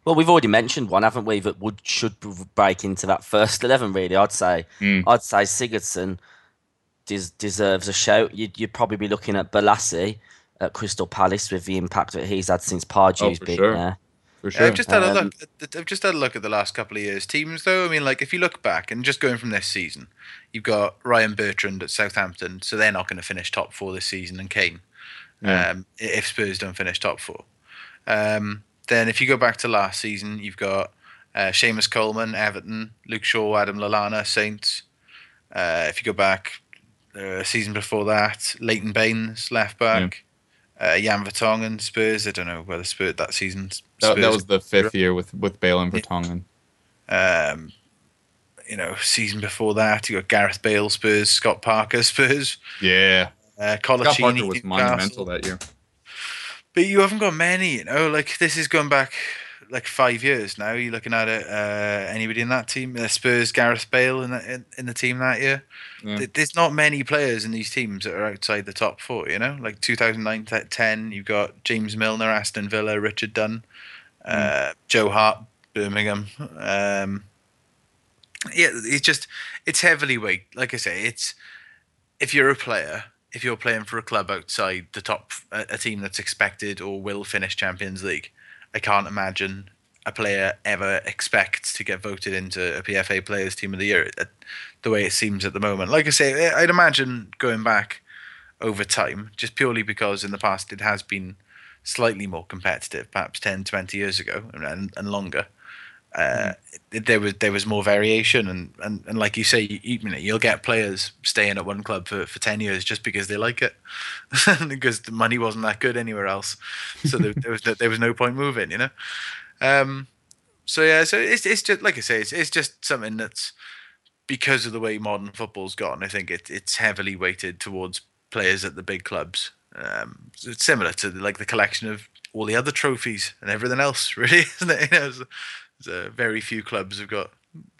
Well, we've already mentioned one, haven't we? That would should break into that first eleven. Really, I'd say. Mm. I'd say Sigurdsson des- deserves a shout. You'd, you'd, probably be looking at Bolasie at Crystal Palace with the impact that he's had since Pardew's oh, been sure. there. For sure. I've just had um, a look. I've just had a look at the last couple of years' teams, though. I mean, like if you look back and just going from this season, you've got Ryan Bertrand at Southampton, so they're not going to finish top four this season, and Kane, yeah. um, if Spurs don't finish top four. Um, then if you go back to last season, you've got uh, Seamus Coleman, Everton, Luke Shaw, Adam Lallana, Saints. Uh, if you go back uh, season before that, Leighton Baines, left back. Yeah. Uh, Jan Vertonghen, Spurs. I don't know whether Spurs that season. That, that, was the fifth year with with Bale and Vertonghen. Um, you know, season before that, you got Gareth Bale, Spurs, Scott Parker, Spurs. Yeah. Uh, Scott Parker was monumental that year. But you haven't got many, you know. Like this is going back like five years now. You're looking at it. Uh, anybody in that team? Uh, Spurs, Gareth Bale in the in, in the team that year. Yeah. There's not many players in these teams that are outside the top four. You know, like 2009, 10. You've got James Milner, Aston Villa, Richard Dunne, uh, mm. Joe Hart, Birmingham. Um, yeah, it's just it's heavily weight. Like I say, it's if you're a player if you're playing for a club outside the top, a, a team that's expected or will finish Champions League, I can't imagine a player ever expects to get voted into a PFA Players Team of the Year. Uh, the way it seems at the moment, like I say, I'd imagine going back over time, just purely because in the past it has been slightly more competitive, perhaps 10, 20 years ago and, and longer. Uh, there was there was more variation and, and, and like you say you, you know you'll get players staying at one club for, for 10 years just because they like it. Because the money wasn't that good anywhere else. So there, there was no, there was no point moving you know? Um, so yeah so it's it's just like I say it's, it's just something that's because of the way modern football's gone I think it, it's heavily weighted towards players at the big clubs um, it's similar to like the collection of all the other trophies and everything else really isn't it you know, uh, very few clubs have got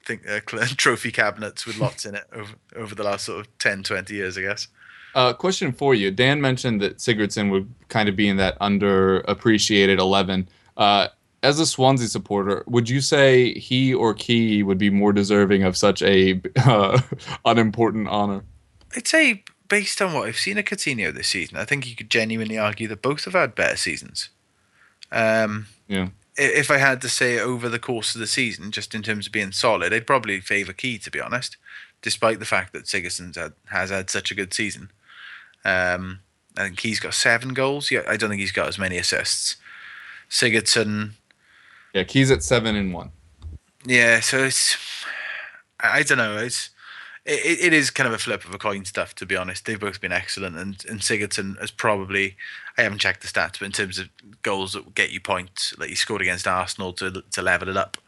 think uh, trophy cabinets with lots in it over, over the last sort of 10, 20 years, I guess. Uh, question for you. Dan mentioned that Sigurdsson would kind of be in that underappreciated 11. Uh, as a Swansea supporter, would you say he or Ki would be more deserving of such a uh, unimportant honor? I'd say, based on what I've seen of Coutinho this season, I think you could genuinely argue that both have had better seasons. Um, yeah if I had to say over the course of the season, just in terms of being solid, I'd probably favour Ki to be honest, despite the fact that Sigurdsson's had, has had such a good season. Um, I think he's got seven goals. Yeah, I don't think he's got as many assists. Sigurdsson. Yeah, Ki's at seven and one. Yeah, so it's I don't know. It's it, it is kind of a flip of a coin stuff, to be honest. They've both been excellent, and, and Sigurdsson has probably, I haven't checked the stats, but in terms of goals that get you points, like he scored against Arsenal to to level it up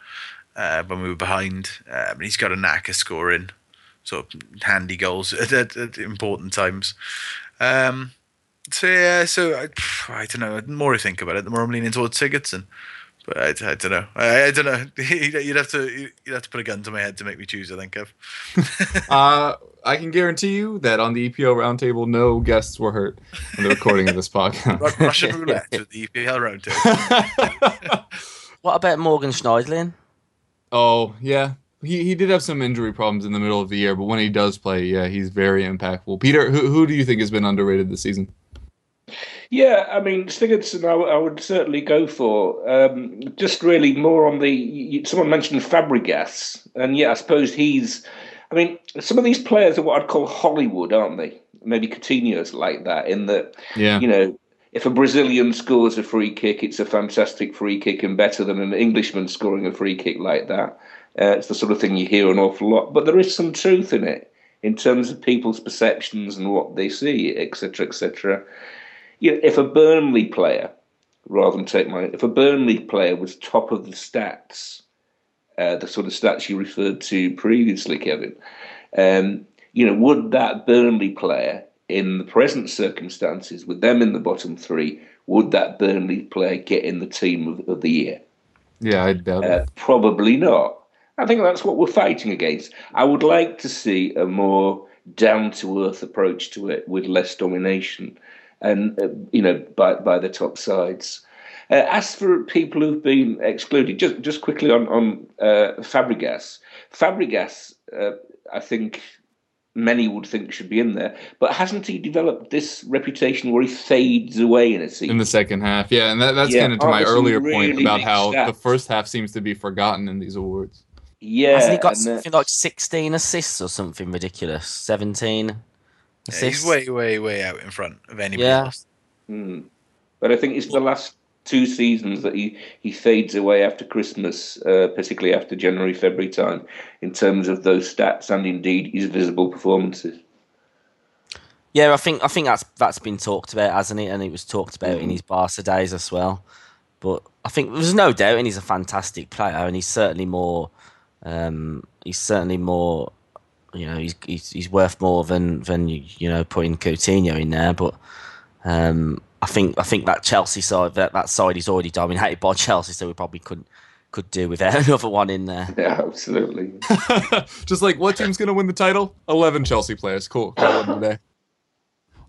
uh, when we were behind. Um, he's got a knack of scoring sort of handy goals at, at, at important times. Um, so yeah, so I, I, don't know. The more I think about it, the more I'm leaning towards Sigurdsson. But I, I don't know. I, I, don't know. You'd have to you'd have to put a gun to my head to make me choose. I think. uh, I can guarantee you that on the EPL roundtable, no guests were hurt in the recording of this podcast. Russian roulette with the EPL roundtable. what about Morgan Schneiderlin? Oh yeah, he he did have some injury problems in the middle of the year, but when he does play, yeah, he's very impactful. Peter, who who do you think has been underrated this season? Yeah, I mean, Sigurdsson, I, I would certainly go for. Um, just really more on the. Someone mentioned Fabregas, and yeah, I suppose he's I mean, some of these players are what I'd call Hollywood, aren't they? Maybe Coutinho's like that, in that, Yeah. you know, if a Brazilian scores a free kick, it's a fantastic free kick and better than an Englishman scoring a free kick like that. Uh, it's the sort of thing you hear an awful lot, but there is some truth in it in terms of people's perceptions and what they see, etc., etc. You know, if a Burnley player, rather than take my, if a Burnley player was top of the stats, uh, the sort of stats you referred to previously, Kevin, um, you know, would that Burnley player, in the present circumstances, with them in the bottom three, would that Burnley player get in the team of, of the year? Yeah, I doubt Uh, it. probably not. I think that's what we're fighting against. I would like to see a more down to earth approach to it with less domination and, uh, you know, by, by the top sides. Uh, as for people who've been excluded, just just quickly on on uh, Fabregas. Fabregas, uh, I think many would think should be in there, but hasn't he developed this reputation where he fades away in a season? In the second half, yeah, and that, that's Yeah, kind of to my some earlier point about big how the first half seems to be forgotten in these awards. yeah, Hasn't he got uh, something like 16 assists or something ridiculous? 17 Yeah, he's way, way, way out in front of anybody Yeah. else. Hmm. But I think it's the last two seasons that he, he fades away after Christmas, uh, particularly after January, February time, in terms of those stats and indeed his visible performances. Yeah, I think I think that's that's been talked about, hasn't it? And it was talked about in his Barca days as well. But I think there's no doubt, and he's a fantastic player, and he's certainly more. Um, he's certainly more. You know, he's, he's he's worth more than than you, you know putting Coutinho in there. But um, I think I think that Chelsea side that that side is already dominated by Chelsea, so we probably couldn't could do without another one in there. Yeah, absolutely. Just like what team's going to win the title? 11 Chelsea players. Cool. Call it a day.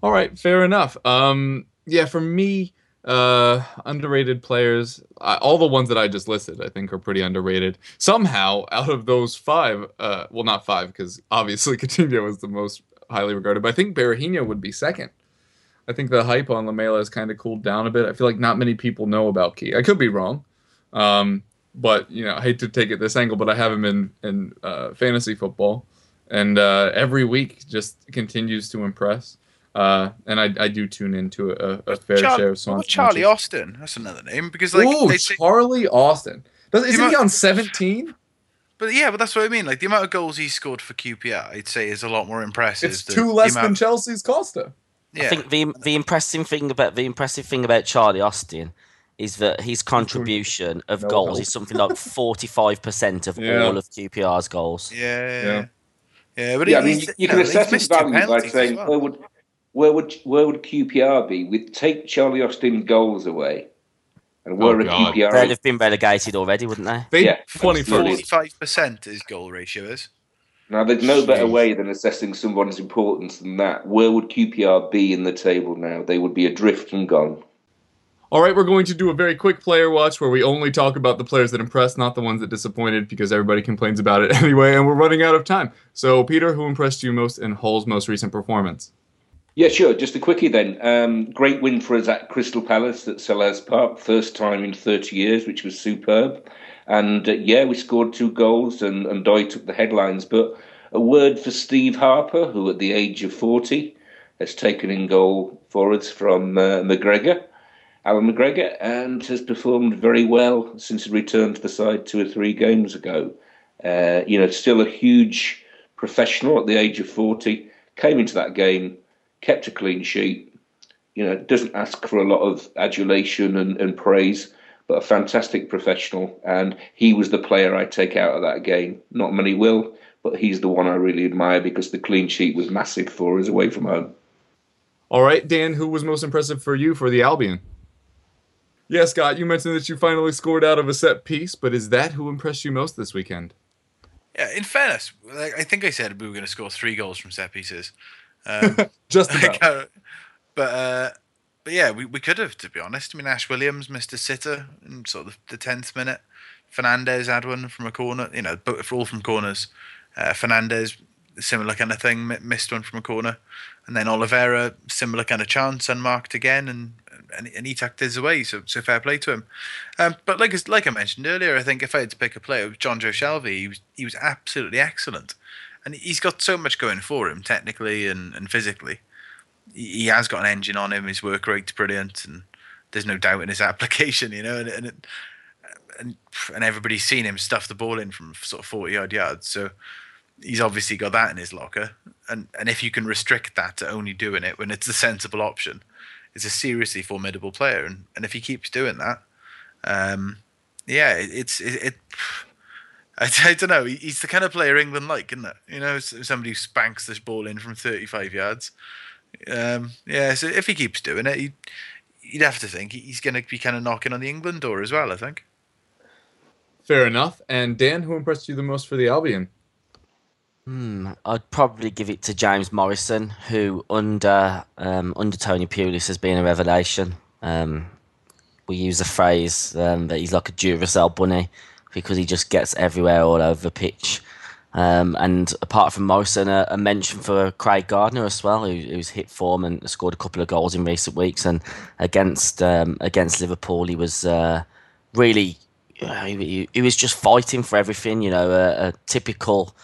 All right, fair enough. Um, yeah, for me, uh, underrated players, all the ones that I just listed, I think are pretty underrated. Somehow, out of those five, uh, well, not five, because obviously Coutinho is the most highly regarded, but I think Berahino would be second. I think the hype on Lamela has kind of cooled down a bit. I feel like not many people know about Ki. I could be wrong. Um, but you know, I hate to take it this angle, but I have him in in uh, fantasy football, and uh, every week just continues to impress. Uh, and I, I do tune into a, a fair Char- share of what songs. Charlie Austin. That's another name because like Ooh, they say, Charlie Austin. Does, isn't he on seventeen? but yeah, but that's what I mean. Like the amount of goals he scored for QPR, I'd say is a lot more impressive. It's than two the less than Chelsea's Costa. Yeah, I think the the impressive thing about the impressive thing about Charlie Austin is that his contribution of No goals help. is something like forty five percent of Yeah. all of QPR's goals. yeah, Yeah. yeah, But yeah, I mean, you, you know, can assess his value by penalties as saying well. where would where would where would QPR be with take Charlie Austin goals away, and where Oh, would God. QPR? They'd have been relegated already, wouldn't they? They Yeah, twenty absolutely. first. Forty-five percent his goal ratio is. Now, there's no better way than assessing someone's importance than that. Where would QPR be in the table now? They would be adrift and gone. All right, we're going to do a very quick player watch where we only talk about the players that impressed, not the ones that disappointed, because everybody complains about it anyway, and we're running out of time. So, Peter, who impressed you most in Hull's most recent performance? Yeah, sure. Just a quickie then. Um, great win for us at Crystal Palace at Selhurst Park, first time in 30 years, which was superb. And uh, yeah, we scored two goals, and, N'Doye took the headlines. But a word for Steve Harper, who at the age of 40 has taken in goal for us from uh, McGregor, Allan McGregor, and has performed very well since he returned to the side two or three games ago. Uh, you know, still a huge professional at the age of 40, came into that game kept a clean sheet. You know, doesn't ask for a lot of adulation and, and praise, but a fantastic professional. And he was the player I take out of that game. Not many will, but he's the one I really admire because the clean sheet was massive for us away from home. All right, Dan, who was most impressive for you for the Albion? Yeah, Scott, you mentioned that you finally scored out of a set piece, but is that who impressed you most this weekend? Yeah, in fairness, like, I think I said we were going to score three goals from set pieces. Um, Just about. uh, but uh, but yeah, we, we could have to be honest. I mean, Ash Williams missed a sitter in sort of the tenth minute. Fernandez had one from a corner. You know, both all from corners. Uh, Fernandez similar kind of thing, missed one from a corner, and then Oliveira similar kind of chance, unmarked again, and and, and he tucked his away. So so fair play to him. Um, but like like I mentioned earlier, I think if I had to pick a player, it was Jonjo Shelvey. He was he was absolutely excellent. And he's got so much going for him technically and, and physically. He has got an engine on him. His work rate's brilliant, and there's no doubt in his application. You know, and and and, and everybody's seen him stuff the ball in from sort of forty odd yards. So he's obviously got that in his locker. And and if you can restrict that to only doing it when it's a sensible option, it's a seriously formidable player. And and if he keeps doing that, um, yeah, it, it's it, it I, I, don't know. He's the kind of player England like, isn't it? You know, somebody who spanks this ball in from 35 yards. Um, yeah, so if he keeps doing it, you'd, you'd have to think he's going to be kind of knocking on the England door as well, I think. Fair enough. And Dan, who impressed you the most for the Albion? Hmm, I'd probably give it to James Morrison, who under um, under Tony Pulis has been a revelation. Um, we use a phrase um, that he's like a Duracell bunny because he just gets everywhere all over the pitch. Um, and apart from Morrison, a, a, mention for Craig Gardner as well, who, who's hit form and scored a couple of goals in recent weeks. And against um, against Liverpool, he was uh, really uh, he, he, was just fighting for everything. You know, a, a typical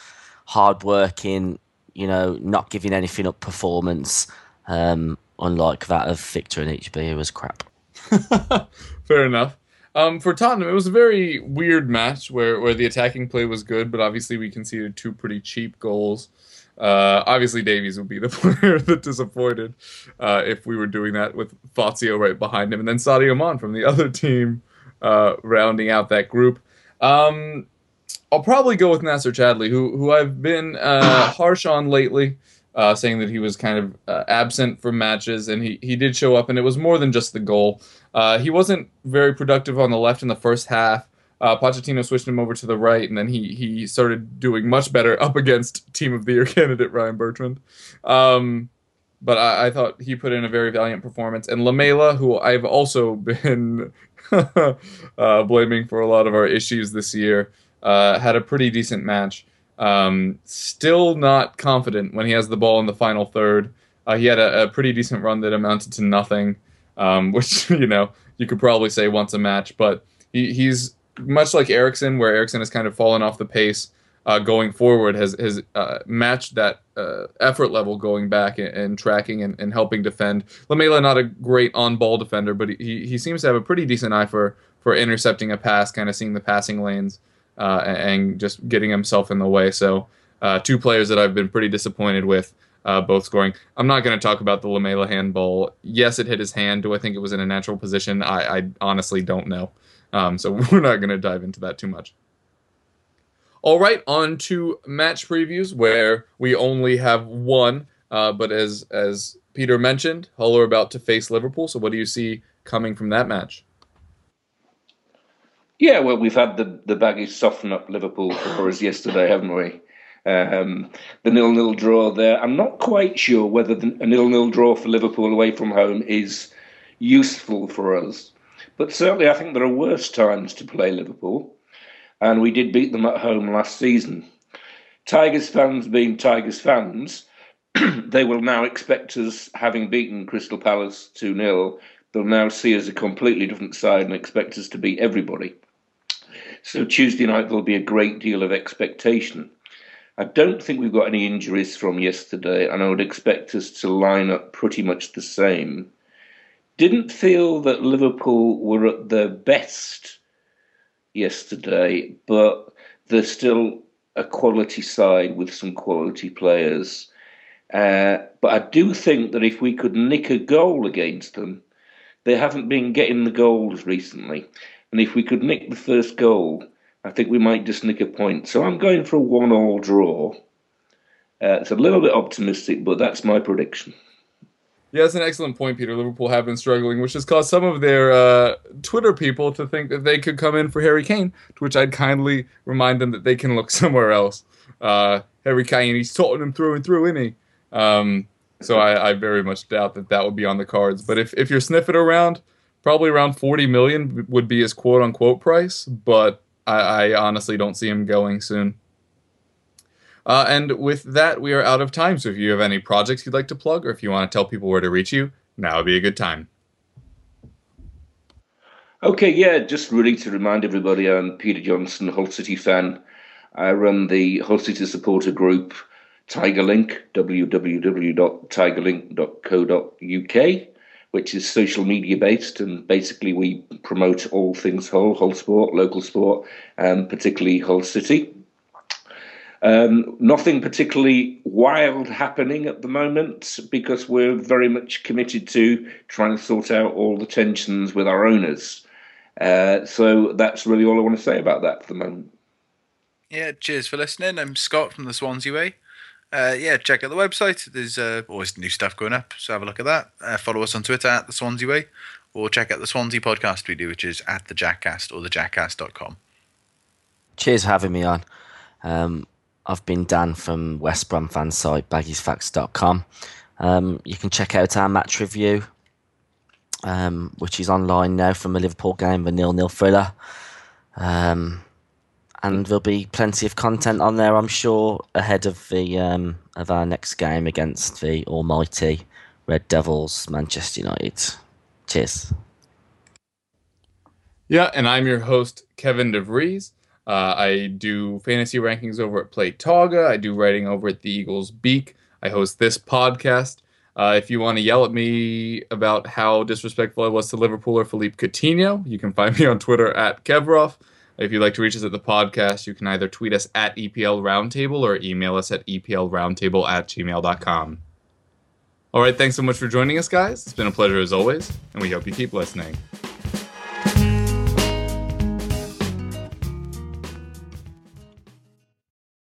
hard-working, you know, not giving anything up performance. Um, unlike that of Victor Anichebe, who was crap. Fair enough. Um, for Tottenham, it was a very weird match where, where the attacking play was good, but obviously we conceded two pretty cheap goals. Uh, obviously, Davies would be the player that disappointed uh, if we were doing that with Fazio right behind him, and then Sadio Mané from the other team uh, rounding out that group. Um, I'll probably go with Nacer Chadli, who who I've been uh, harsh on lately uh, saying that he was kind of uh, absent from matches, and he, he did show up, and it was more than just the goal. Uh, he wasn't very productive on the left in the first half. Uh, Pochettino switched him over to the right, and then he he started doing much better up against Team of the Year candidate Ryan Bertrand. Um, but I, I, thought he put in a very valiant performance. And Lamela, who I've also been uh, blaming for a lot of our issues this year, uh, had a pretty decent match. Um, still not confident when he has the ball in the final third. Uh, he had a, a, pretty decent run that amounted to nothing, um, which you know you could probably say once a match. But he, he's much like Eriksen, where Eriksen has kind of fallen off the pace uh, going forward, has has uh, matched that uh, effort level going back and, and tracking and, and, helping defend. Lamela not a great on ball defender, but he he seems to have a pretty decent eye for for intercepting a pass, kind of seeing the passing lanes uh, and just getting himself in the way. So uh, two players that I've been pretty disappointed with. Uh, both scoring. I'm not going to talk about the Lamela handball. Yes, it hit his hand. Do I think it was in a natural position? I, I honestly don't know. Um, so we're not going to dive into that too much. All right, on to match previews where we only have one. Uh, but as as Peter mentioned, Hull are about to face Liverpool. So what do you see coming from that match? Yeah, well, we've had the the baggies soften up Liverpool for us yesterday, haven't we? Um, the nil-nil draw there. I'm not quite sure whether the, a nil-nil draw for Liverpool away from home is useful for us, but certainly I think there are worse times to play Liverpool, and we did beat them at home last season. Tigers fans being Tigers fans, they will now expect us, having beaten Crystal Palace 2 0, they'll now see us a completely different side and expect us to beat everybody. So Tuesday night there'll be a great deal of expectation. I don't think we've got any injuries from yesterday, and I would expect us to line up pretty much the same. Didn't feel that Liverpool were at their best yesterday, but they're still a quality side with some quality players. Uh, but I do think that if we could nick a goal against them, they haven't been getting the goals recently. And if we could nick the first goal, I think we might just nick a point. So I'm going for a one-all draw. Uh, it's a little bit optimistic, but that's my prediction. Yeah, that's an excellent point, Peter. Liverpool have been struggling, which has caused some of their uh, Twitter people to think that they could come in for Harry Kane, to which I'd kindly remind them that they can look somewhere else. Uh, Harry Kane, he's Tottenham through and through, isn't he? Um, so I, I, very much doubt that that would be on the cards. But if, if you're sniffing around, probably around 40 million would be his quote unquote price, but I, I honestly don't see him going soon. Uh, and with that, we are out of time. So if you have any projects you'd like to plug, or if you want to tell people where to reach you, now would be a good time. Okay, yeah, just really to remind everybody, I'm Peter Johnson, Hull City fan. I run the Hull City supporter group Tigerlink, www.tigerlink.co.uk, which is social media based, and basically we promote all things Hull, Hull sport, local sport, and particularly Hull City. Um, nothing particularly wild happening at the moment because we're very much committed to trying to sort out all the tensions with our owners. Uh, so that's really all I want to say about that for the moment. Yeah, cheers for listening. I'm Scott from the Swansea Way. Uh, yeah, check out the website. There's uh, always new stuff going up, so have a look at that. Uh, follow us on Twitter at the Swansea Way, or check out the Swansea podcast we do, which is at the Jackcast or thejackcast.com. Cheers for having me on. Um, I've been Dan from West Brom fan site baggiesfacts.com. Um, you can check out our match review, um, which is online now from a Liverpool game, the nil nil thriller. Um, and there'll be plenty of content on there, I'm sure, ahead of the um, of our next game against the almighty Red Devils, Manchester United. Cheers. Yeah, and I'm your host, Kevin DeVries. Uh, I do fantasy rankings over at Play Toga. I do writing over at the Eagles Beak. I host this podcast. Uh, if you want to yell at me about how disrespectful I was to Liverpool or Philippe Coutinho, you can find me on Twitter at Kevroff. If you'd like to reach us at the podcast, you can either tweet us at EPL Roundtable or email us at EPLRoundtable at gmail.com. All right, thanks so much for joining us, guys. It's been a pleasure as always, and we hope you keep listening.